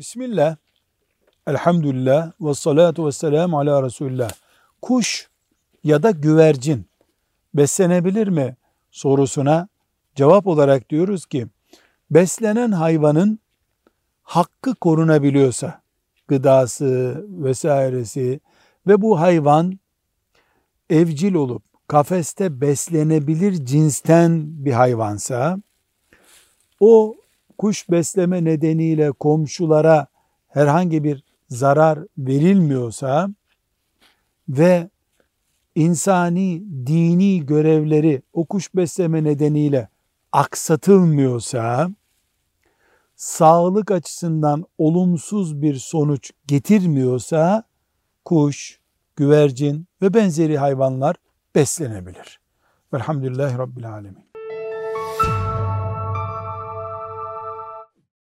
Bismillah, elhamdülillah ve salatu ve selamu ala Resulullah. Kuş ya da güvercin beslenebilir mi sorusuna cevap olarak diyoruz ki beslenen hayvanın hakkı korunabiliyorsa gıdası vesairesi ve bu hayvan evcil olup kafeste beslenebilir cinsten bir hayvansa o kuş besleme nedeniyle komşulara herhangi bir zarar verilmiyorsa ve insani, dini görevleri o kuş besleme nedeniyle aksatılmıyorsa, sağlık açısından olumsuz bir sonuç getirmiyorsa, kuş, güvercin ve benzeri hayvanlar beslenebilir. Velhamdülillahi Rabbil Alemin.